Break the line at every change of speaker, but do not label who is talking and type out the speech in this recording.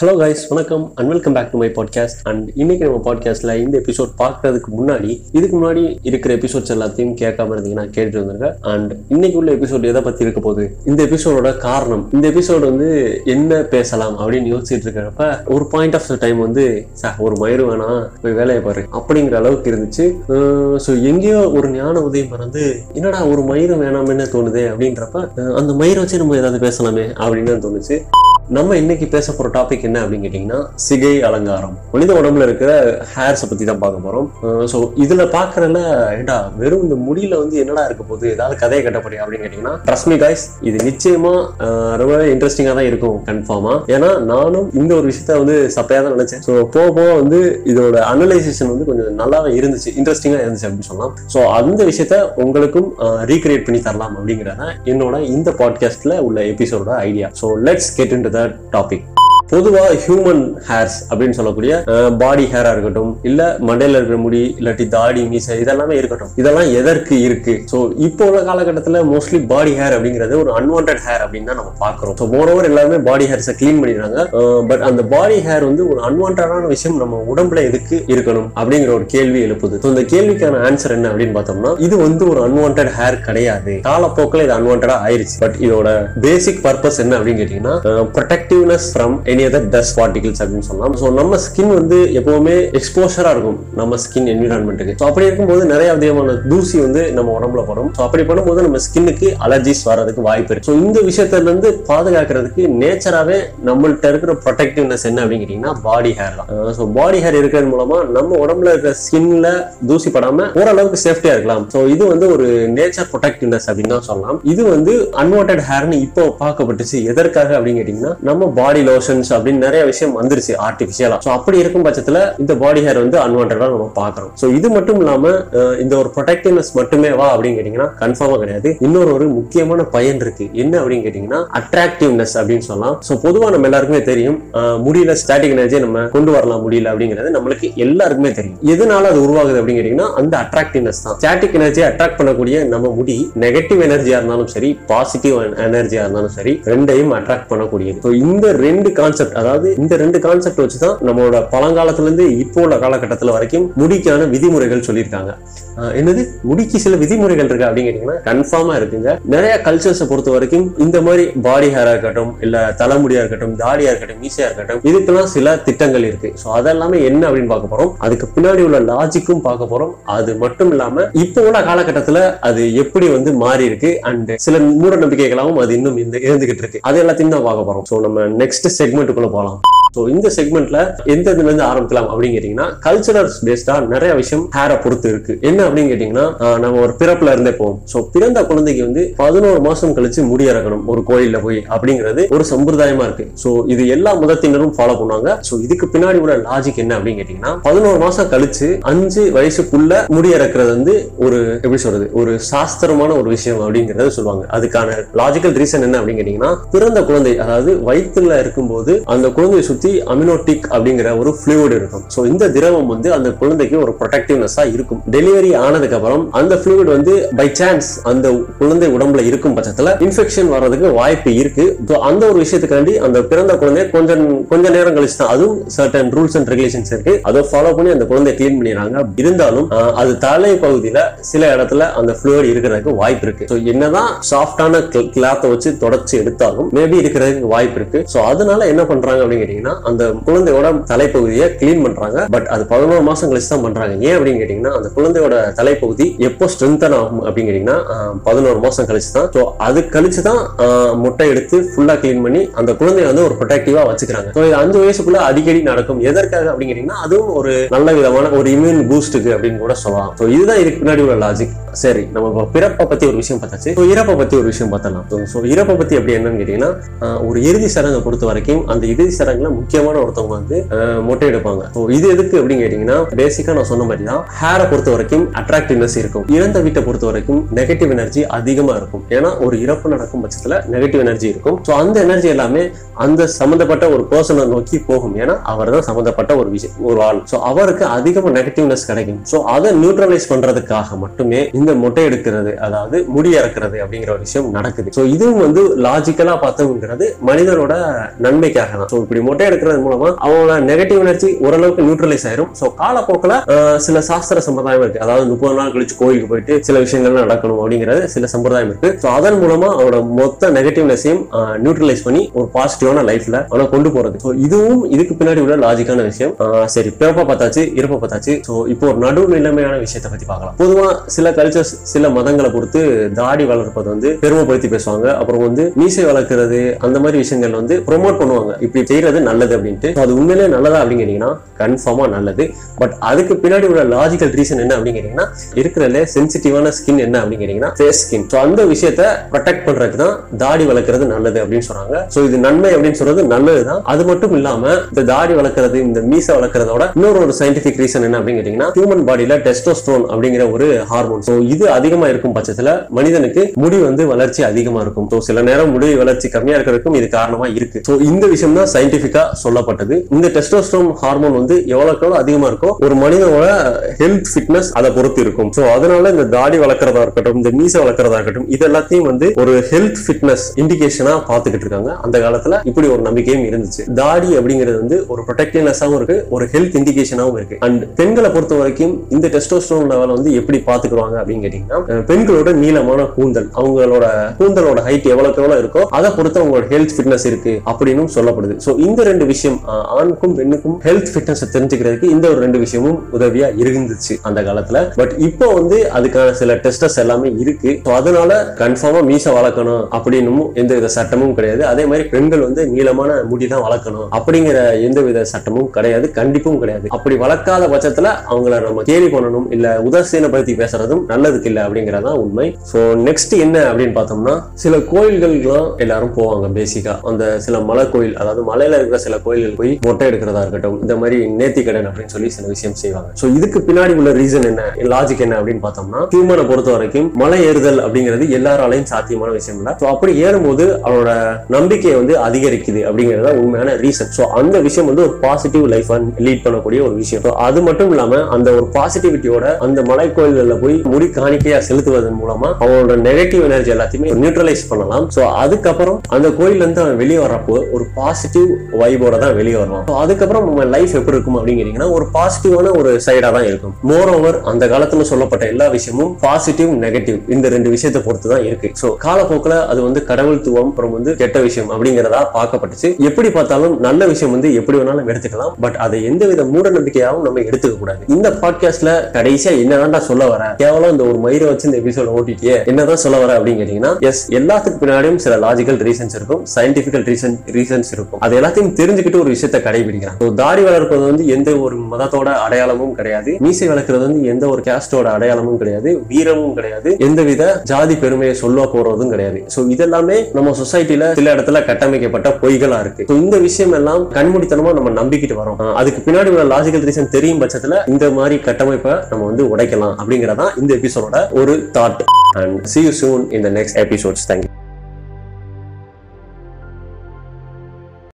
Hello guys வணக்கம் and welcome back to my podcast and இன்னைக்கு நம்ம பாட்காஸ்ட்ல இந்த எபிசோட் பார்க்கறதுக்கு முன்னாடி இதுக்கு முன்னாடி இருக்கிற எபிசோட்ஸ் எல்லாத்தையும் கேட்காம இருந்தீங்கன்னா கேட்டுட்டு வந்துருங்க. அண்ட் இன்னைக்கு உள்ள எபிசோட் எதை பத்தி இருக்க போகுது? இந்த எபிசோடோட காரணம் இந்த எபிசோட் வந்து என்ன பேசலாம் அப்படின்னு யோசிச்சுட்டு இருக்கிறப்ப ஒரு பாயிண்ட் ஆஃப் த டைம் வந்து சார் ஒரு மயிறு வேணாம் போய் வேலையை பாரு அப்படிங்கிற அளவுக்கு இருந்துச்சு. ஸோ எங்கேயோ ஒரு ஞான உதயம் மறந்து என்னடா ஒரு மயிறு வேணாம்னு தோணுது? அப்படின்றப்ப அந்த மயிரை வச்சு நம்ம ஏதாவது பேசலாமே அப்படின்னு தோணுச்சு. நம்ம இன்னைக்கு பேச போற டாபிக் என்ன அப்படின்னு கேட்டீங்கன்னா சிகை அலங்காரம். மனித உடம்புல இருக்கிற ஹேர்ஸை பத்தி தான் பார்க்க போறோம். ஸோ இதுல பாக்குறதுல ஏண்டா வெறும் இந்த முடியில வந்து என்னடா இருக்க போகுது? ஏதாவது கதையை கட்ட போறியா அப்படின்னு கேட்டீங்கன்னா ட்ரஸ்ட் மீ காய்ஸ் இது நிச்சயமா ரொம்ப ரொம்பவே இன்ட்ரெஸ்டிங்கா தான் இருக்கும் கன்ஃபார்மா ஏன்னா நானும் இந்த ஒரு விஷயத்த வந்து சப்பையா தான் நினைச்சேன். ஸோ போக போக வந்து இதோட அனலைசேஷன் வந்து கொஞ்சம் நல்லாவே இருந்துச்சு இன்ட்ரெஸ்டிங்கா இருந்துச்சு அப்படின்னு சொல்லலாம். ஸோ அந்த விஷயத்த உங்களுக்கும் ரீக்ரியேட் பண்ணி தரலாம் அப்படிங்கிறத என்னோட இந்த பாட்காஸ்ட்ல உள்ள எபிசோட idea so let's get into the பொதுவாக ஹியூமன் ஹேர்ஸ் அப்படின்னு சொல்லக்கூடிய பாடி ஹேரா இருக்கட்டும் இல்ல மண்டையில இருக்கிற முடி இல்லாட்டி தாடி மீசை இதெல்லாமே இருக்கட்டும். இதெல்லாம் எதற்கு இருக்கு? ஸோ இப்போ உள்ள காலகட்டத்தில் மோஸ்ட்லி பாடி ஹேர் அப்படிங்கிறது ஒரு அன்வான்ட் ஹேர் அப்படின்னு தான் நம்ம பாக்குறோம் ஸோ மோரோவர் எல்லாருமே பாடி ஹேர்ஸை க்ளீன் பண்ணிடுறாங்க. பட் அந்த பாடி ஹேர் வந்து ஒரு அன்வான்டான விஷயம் நம்ம உடம்புல எதுக்கு இருக்கணும் அப்படிங்கிற ஒரு கேள்வி எழுப்புது. ஸோ இந்த கேள்விக்கான ஆன்சர் என்ன அப்படின்னு பார்த்தோம்னா இது வந்து ஒரு அன்வான்ட் ஹேர் கிடையாது. காலப்போக்கில் இது அன்வான்டா ஆயிருச்சு. பட் இதோட பேசிக் பர்பஸ் என்ன அப்படின்னு கேட்டீங்கன்னா protectiveness from any other dust particles அப்படின்னு சொல்லலாம் ஸோ நம்ம ஸ்கின் வந்து எப்பவுமே எக்ஸ்போஷரா இருக்கும். நம்ம ஸ்கின் என்விரான்மெண்ட்டுக்கு ஸோ அப்படி இருக்கும்போது நிறைய விதமான தூசி வந்து நம்ம உடம்புல படும் ஸோ அப்படி பண்ணும்போது நம்ம ஸ்கின்னுக்கு அலர்ஜிஸ் வர்றதுக்கு வாய்ப்பு இருக்கு. ஸோ இந்த விஷயத்துல இருந்து பாதுகாக்கிறதுக்கு நேச்சராகவே நம்மள்ட்ட இருக்கிற ப்ரொடெக்டிவ்னஸ் என்ன அப்படின்னு பாடி ஹேர் தான். ஸோ பாடி ஹேர் இருக்கிறது மூலமா நம்ம உடம்புல இருக்கிற ஸ்கின்ல தூசி படாம ஓரளவுக்கு சேஃப்டியா இருக்கலாம். ஸோ இது வந்து ஒரு நேச்சர் ப்ரொடெக்டிவ்னஸ் அப்படின்னு தான் சொல்லலாம். இது வந்து அன்வான்ட் ஹேர்னு இப்போ பார்க்கப்பட்டுச்சு. எதற்காக அப்படின்னு கேட்டீங்கன்னா நம்ம பாடி லோஷன்ஸ் அப்படின்னு நிறைய விஷயம் வந்துருச்சு ஆர்டிபிஷியலா ஸோ அப்படி இருக்கும் பட்சத்துல இந்த பாடி ஹேர் வந்து அன்வான்டா நம்ம பார்க்கறோம். ஸோ இது மட்டும் இல்லாம இந்த ஒரு ப்ரொடக்டிவ்னஸ் மட்டுமே வா அப்படின்னு கேட்டீங்கன்னா கன்ஃபார்மா கிடையாது. இன்னொரு ஒரு முக்கியமான பயன் இருக்கு. என்ன அப்படின்னு கேட்டீங்கன்னா அட்ராக்டிவ்னஸ் அப்படின்னு சொல்லலாம். ஸோ பொதுவாக நம்ம எல்லாருக்குமே தெரியும் முடியல ஸ்டாட்டிக் எனர்ஜியை நம்ம கொண்டு வரலாம் முடியல அப்படிங்கிறது நம்மளுக்கு எல்லாருக்குமே தெரியும். எதனால அது உருவாகுது அப்படின்னு கேட்டீங்கன்னா அந்த அட்ராக்டிவ்னஸ் தான். ஸ்டாட்டிக் எனர்ஜி அட்ராக்ட் பண்ணக்கூடிய நம்ம முடி நெகட்டிவ் எனர்ஜியா இருந்தாலும் சரி பாசிட்டிவ் எனர்ஜியா இருந்தாலும் சரி ரெண்டையும் அட்ராக்ட் பண்ணக்கூடியது. இந்த ரெண்டு கான்செப்ட் கான்செப்ட் அதாவது இந்த ரெண்டு கான்செப்ட் வச்சு தான் நம்மளோட பழங்காலத்திலிருந்து இப்போ உள்ள காலகட்டத்தில் வரைக்கும் முடிக்கான விதிமுறைகள் சொல்லியிருக்காங்க. என்னது? முடிக்கு சில விதிமுறைகள் இருக்கு அப்படின்னு கேட்டீங்கன்னா கன்ஃபார்மா இருக்குங்க. நிறைய கல்ச்சர்ஸை பொறுத்த வரைக்கும் இந்த மாதிரி பாடி ஹேரா இருக்கட்டும் இல்ல தலைமுடியா இருக்கட்டும் தாடியா இருக்கட்டும் ஈஸியா இருக்கட்டும் இதுக்கெல்லாம் சில திட்டங்கள் இருக்கு. ஸோ அதெல்லாமே என்ன அப்படின்னு பார்க்க போறோம்? அதுக்கு பின்னாடி உள்ள லாஜிக்கும் பார்க்க போறோம். அது மட்டும் இல்லாம இப்போ உள்ள காலகட்டத்துல அது எப்படி வந்து மாறி இருக்கு அண்ட் சில மூட நம்பிக்கைகளாகவும் அது இன்னும் இந்த இருந்துகிட்டு இருக்கு. அது எல்லாத்தையும் தான் பார்க்க போறோம். ஸோ நம்ம நெக்ஸ்ட் செக்மெண்ட் செக்மெண்ட்டுக்குள்ள போகலாம் ஸோ இந்த செக்மெண்ட்ல எந்த இதுல இருந்து ஆரம்பிக்கலாம் அப்படின்னு கேட்டீங்கன்னா கல்ச்சரல்ஸ் பேஸ்டா நிறைய விஷயம் ஹேரை பொறுத்து இருக்கு. என்ன அப்படின்னு கேட்டீங்கன்னா நம்ம ஒரு பிறப்புல இருந்தே போவோம். ஸோ பிறந்த குழந்தைக்கு வந்து பதினோரு மாசம் கழிச்சு முடி இறக்கணும் ஒரு கோயில்ல போய் அப்படிங்கிறது ஒரு சம்பிரதாயமா இருக்கு. ஸோ இது எல்லா மதத்தினரும் ஃபாலோ பண்ணுவாங்க. ஸோ இதுக்கு பின்னாடி உள்ள லாஜிக் என்ன அப்படின்னு கேட்டீங்கன்னா பதினோரு மாசம் கழிச்சு அஞ்சு வயசுக்குள்ள முடி இறக்குறது வந்து ஒரு எப்படி சொல்றது ஒரு சாஸ்திரமான ஒரு விஷயம் அப்படிங்கறத சொல்லுவாங்க. அதுக்கான லாஜிக்கல் ரீசன் என்ன அப்படின்னு கேட்டீங்கன்னா பிறந்த குழந்தை அதாவது வயிற்றுல இருக்கும்போது அந்த குழந்தையை சுத்தி அமினோட்டிக் அப்படிங்கிற ஒரு ஃப்ளூயிட் இருக்கும். ஸோ இந்த திரவம் வந்து அந்த குழந்தைக்கு ஒரு ப்ரொடெக்டிவ்னஸா இருக்கும். டெலிவரி ஆனதுக்கு அப்புறம் அந்த ஃப்ளூயிட் வந்து பை சான்ஸ் அந்த குழந்தை உடம்புல இருக்கும் பட்சத்துல இன்ஃபெக்ஷன் வர்றதுக்கு வாய்ப்பு இருக்கு. அந்த ஒரு விஷயத்துக்காண்டி அந்த பிறந்த குழந்தை கொஞ்சம் கொஞ்ச நேரம் கழிச்சு தான் அதுவும் சர்டன் ரூல்ஸ் அண்ட் ரெகுலேஷன்ஸ் இருக்கு. அதை ஃபாலோ பண்ணி அந்த குழந்தைய க்ளீன் பண்ணிடுறாங்க. இருந்தாலும் அது தலை பகுதியில சில இடத்துல அந்த ஃப்ளூயிட் இருக்கிறதுக்கு வாய்ப்பு இருக்கு. ஸோ என்னதான் சாஃப்டான கிளாத்தை வச்சு தொடச்சு எடுத்தாலும் மேபி இருக்கிறதுக்கு வாய்ப்பு இருக்கு. ஸோ அதனால என்ன பண்றாங்க அப்படின்னு கேட்டீங்கன்னா அந்த குழந்தையோட தலைப்பகுதியை கிளீன் பண்றாங்க. பட் அது பதினோரு மாசம் கழிச்சு தான் பண்றாங்க. ஏன் அப்படின்னு கேட்டீங்கன்னா அந்த குழந்தையோட தலைப்பகுதி எப்போ ஸ்ட்ரென்தன் ஆகும் அப்படின்னு கேட்டீங்கன்னா பதினோரு மாசம் கழிச்சு தான். ஸோ அது கழிச்சு தான் முட்டை எடுத்து ஃபுல்லா கிளீன் பண்ணி அந்த குழந்தைய வந்து ஒரு ப்ரொடக்டிவா வச்சுக்கிறாங்க. ஸோ இது அஞ்சு வயசுக்குள்ள அடிக்கடி நடக்கும். எதற்காக அப்படின்னு கேட்டீங்கன்னா அதுவும் ஒரு நல்ல விதமான ஒரு இம்யூன் பூஸ்டுக்கு அப்படின்னு கூட சொல்லலாம். ஸோ இதுதான் இதுக்கு பின்னாடி உள்ள லாஜிக் சரி நம்ம பிறப்பை பத்தி ஒரு விஷயம் பார்த்தாச்சு. ஸோ இறப்பை பத்தி ஒரு விஷயம் பார்த்தலாம் ஸோ இறப்பை பத்தி எப்படி என்னன்னு கேட்டீங்கன்னா ஒரு இறுதி சடங்கை பொறுத்த வரைக்கும் அந்த இறுதி சடங்குல முக்கியமான ஒருத்தவங்க வந்து மொட்டை எடுப்பாங்க. ஸோ இது எதுக்கு அப்படின்னு கேட்டீங்கன்னா பேசிக்கா நான் சொன்ன மாதிரி தான் ஹேரை பொறுத்த வரைக்கும் அட்ராக்டிவ்னஸ் இருக்கும். இறந்த வீட்டை பொறுத்த வரைக்கும் நெகட்டிவ் எனர்ஜி அதிகமா இருக்கும். ஏன்னா ஒரு இறப்பு நடக்கும் பட்சத்துல நெகட்டிவ் எனர்ஜி இருக்கும். ஸோ அந்த எனர்ஜி எல்லாமே அந்த சம்பந்தப்பட்ட ஒரு பர்சனை நோக்கி போகும். ஏன்னா அவர் தான் சம்பந்தப்பட்ட ஒரு விஷயம் ஒரு ஆள். ஸோ அவருக்கு அதிகமாக நெகட்டிவ்னஸ் கிடைக்கும். ஸோ அதை நியூட்ரலைஸ் பண்றதுக்காக மட்டுமே இந்த வந்து மொட்டை எடுக்கிறது அதாவது முடி இறக்குறது அப்படிங்கிற ஒரு விஷயம் நடக்குது. ஸோ இதுவும் வந்து லாஜிக்கலா பார்த்தோங்கிறது மனிதனோட நன்மைக்காக தான். ஸோ இப்படி மொட்டை எடுக்கிறது மூலமா அவங்களோட நெகட்டிவ் எனர்ஜி ஓரளவுக்கு நியூட்ரலைஸ் ஆயிரும். ஸோ காலப்போக்கில் சில சாஸ்திர சம்பிரதாயம் இருக்கு. அதாவது முப்பது நாள் கழிச்சு கோயிலுக்கு போயிட்டு சில விஷயங்கள் நடக்கணும் அப்படிங்கிறது சில சம்பிரதாயம் இருக்கு. ஸோ அதன் மூலமா அவனோட மொத்த நெகட்டிவ்னஸையும் நியூட்ரலைஸ் பண்ணி ஒரு பாசிட்டிவான லைஃப்ல அவனை கொண்டு போறது. ஸோ இதுவும் இதுக்கு பின்னாடி உள்ள லாஜிக்கான விஷயம். சரி பிறப்ப பார்த்தாச்சு இறப்ப பார்த்தாச்சு. ஸோ இப்போ ஒரு நடுவு நிலைமையான விஷயத்தை பத்தி பார்க்கலாம். பொதுவாக சில கல்ச்சர்ஸ் சில மதங்களை பொறுத்து தாடி வளர்ப்பது வந்து பெருமைப்படுத்தி பேசுவாங்க. அப்புறம் வந்து மீசை வளர்க்கறது அந்த மாதிரி விஷயங்கள் வந்து ப்ரொமோட் பண்ணுவாங்க. இப்படி செய்யறது நல்லது அப்படின்ட்டு. அது உண்மையிலேயே நல்லதா அப்படின்னு கேட்டீங்கன்னா கன்ஃபார்மா நல்லது. பட் அதுக்கு பின்னாடி உள்ள லாஜிக்கல் ரீசன் என்ன அப்படின்னு கேட்டீங்கன்னா இருக்கிறதுல சென்சிட்டிவான ஸ்கின் என்ன அப்படின்னு கேட்டீங்கன்னா ஃபேஸ் ஸ்கின் ஸோ அந்த விஷயத்த ப்ரொடெக்ட் பண்றதுக்கு தான் தாடி வளர்க்கறது நல்லது அப்படின்னு சொல்றாங்க. ஸோ இது நன்மை அப்படின்னு சொல்றது நல்லதுதான் அது மட்டும் இல்லாம இந்த தாடி வளர்க்கறது இந்த மீசை வளர்க்கறதோட இன்னொரு ஒரு சயின்டிபிக் ரீசன் என்ன அப்படின்னு கேட்டீங்கன்னா ஹியூமன் பாடியில டெஸ்டோஸ்ட்ரோன் அப்படிங்கிற ஒரு ஹார்மோன் ஸோ இது அதிகமா இருக்கும் பட்சத்துல மனிதனுக்கு முடி வந்து வளர்ச்சி அதிகமா இருக்கும். ஸோ சில நேரம் முடி வளர்ச்சி கம்மியா இருக்கிறதுக்கும் இது காரணமா இருக்கு. ஸோ இந்த விஷயம் தான் சயின்டிபிக்கா சொல்லப்பட்டது. இந்த டெஸ்டோஸ்டோன் ஹார்மோன் வந்து எவ்வளவுக்கு எவ்வளவு அதிகமா இருக்கோ ஒரு மனிதனோட ஹெல்த் ஃபிட்னஸ் அதை பொறுத்து இருக்கும். ஸோ அதனால இந்த தாடி வளர்க்கறதா இருக்கட்டும் இந்த மீசை வளர்க்கறதா இருக்கட்டும் இது எல்லாத்தையும் வந்து ஒரு ஹெல்த் ஃபிட்னஸ் இண்டிகேஷனா பார்த்துக்கிட்டு இருக்காங்க. அந்த காலத்துல இப்படி ஒரு நம்பிக்கையும் இருந்துச்சு. தாடி அப்படிங்கிறது வந்து ஒரு ப்ரொடெக்டிவ்னஸாவும் இருக்கு ஒரு ஹெல்த் இண்டிகேஷனாகவும் இருக்கு. அண்ட் பெண்களை பொறுத்த வரைக்கும் இந்த டெஸ்டோஸ்டோன் லெவல் வந்து எப்படி பாத்துக்குவாங்க அப்படின்னு கேட்டீங்கன்னா பெண்களோட நீளமான கூந்தல் அவங்களோட கூந்தலோட ஹைட் எவ்வளவுக்கு எவ்வளவு இருக்கோ அதை பொறுத்து அவங்களோட ஹெல்த் ஃபிட்னஸ் இருக்கு அப்படின்னு சொல்லப்படுது. ஸோ இந்த ரெண்டு விஷயம் ஆணுக்கும் பெண்ணுக்கும் ஹெல்த் ஃபிட்னஸ் தெரிஞ்சுக்கிறதுக்கு இந்த ஒரு ரெண்டு விஷயமும் உதவியா இருந்துச்சு அந்த காலத்துல. பட் இப்போ வந்து அதுக்கான சில டெஸ்டஸ் எல்லாமே இருக்கு. ஸோ அதனால கன்ஃபார்மா மீசை வளர்க்கணும் அப்படின்னு எந்த வித சட்டமும் கிடையாது. அதே மாதிரி பெண்கள் வந்து நீளமான முடி தான் வளர்க்கணும் அப்படிங்கிற எந்த வித சட்டமும் கிடையாது கண்டிப்பும் கிடையாது. அப்படி வளர்க்காத பட்சத்துல அவங்கள நம்ம கேலி பண்ணணும் இல்ல உதாசீனப்படுத்தி பேசுறதும் நல்லதுக்கு இல்லை அப்படிங்கறதான் உண்மை. ஸோ நெக்ஸ்ட் என்ன அப்படின்னு பார்த்தோம்னா சில கோயில்களுக்கெல்லாம் எல்லாரும் போவாங்க பேசிக்கா அந்த சில மலை கோயில் அதாவது மலையில இருக்கிற சில கோயில்கள் போய் மொட்டை எடுக்கிறதா இருக்கட்டும் இந்த மாதிரி நேத்தி கடன் அப்படின்னு சொல்லி சில விஷயம் செய்வாங்க. ஸோ இதுக்கு பின்னாடி உள்ள ரீசன் என்ன லாஜிக் என்ன அப்படின்னு பார்த்தோம்னா ஹியூமனை பொறுத்த வரைக்கும் மலை ஏறுதல் அப்படிங்கிறது எல்லாராலையும் சாத்தியமான விஷயம் இல்லை. ஸோ அப்படி ஏறும்போது அவரோட நம்பிக்கையை வந்து அதிகரிக்குது அப்படிங்கிறது உண்மையான ரீசன் ஸோ அந்த விஷயம் வந்து ஒரு பாசிட்டிவ் லைஃப் லீட் பண்ணக்கூடிய ஒரு விஷயம். அது மட்டும் இல்லாம அந்த ஒரு பாசிட்டிவிட்டியோட அந்த மலை கோயில்களில் போய் முடி காணிக்கையா செலுத்துவதன் மூலமா அவனோட நெகட்டிவ் எனர்ஜி எல்லாத்தையுமே நியூட்ரலைஸ் பண்ணலாம். ஸோ அதுக்கப்புறம் அந்த கோயில்ல இருந்து அவன் வெளியே வர்றப்போ ஒரு பாசிட்டிவ் வைபோட தான் வெளியே வருவான். அதுக்கப்புறம் நம்ம லைஃப் எப்படி இருக்கும் அப்படிங்கிறீங்கன்னா ஒரு பாசிட்டிவான ஒரு சைடா தான் இருக்கும். மோர் ஓவர் அந்த காலத்துல சொல்லப்பட்ட எல்லா விஷயமும் பாசிட்டிவ் நெகட்டிவ் இந்த ரெண்டு விஷயத்தை பொறுத்து தான் இருக்கு. ஸோ காலப்போக்கில் அது வந்து கடவுள்துவம் அப்புறம் வந்து கெட்ட விஷயம் அப்படிங்கிறதா பார்க்கப்பட்டுச்சு. எப்படி பார்த்தாலும் நல்ல விஷயம் வந்து எப்படி வேணாலும் எடுத்துக்கலாம். பட் அதை எந்த வித மூட நம்பிக்கையாகவும் நம்ம எடுத்துக்க கூடாது இந்த பாட்காஸ்ட்ல கடைசியா என்னதான்டா சொல்ல வர? கேவலம் அந்த ஒரு மயிரை வச்சு இந்த எபிசோட ஓட்டிட்டே என்னதான் சொல்ல வர அப்படின்னு கேட்டீங்கன்னா எஸ் எல்லாத்துக்கு பின்னாடியும் சில லாஜிக்கல் ரீசன்ஸ் இருக்கும் சயின்டிபிக்கல் ரீசன் ரீசன்ஸ் இருக்கும். அது எல்லாத்தையும் தெரிஞ்சுக்கிட்டு ஒரு விஷயத்தை கடைபிடிக்கிறாங்க. தாடி வளர்ப்பது வந்து எந்த ஒரு மதத்தோட அடையாளமும் கிடையாது. மீசை வளர்க்கறது வந்து எந்த ஒரு கேஸ்டோட அடையாளமும் கிடையாது. வீரமும் கிடையாது. எந்தவித ஜாதி பெருமையை சொல்ல போறதும் கிடையாது. சோ இதெல்லாமே நம்ம சொசைட்டில சில இடத்துல கட்டமைக்கப்பட்ட பொய்களா இருக்கு. இந்த விஷயம் எல்லாம் கண்மூடித்தனமா நம்ம நம்பிக்கிட்டு வரோம். அதுக்கு பின்னாடி உள்ள லாஜிக்கல் ரீசன் தெரியும் பட்சத்துல இந்த மாதிரி கட்டமைப்பை நம்ம வந்து உடைக்கலாம் அப்படிங்கறதான் இந்த எபிசோட எபிசோடோட ஒரு thought and see you soon in the next episodes thank you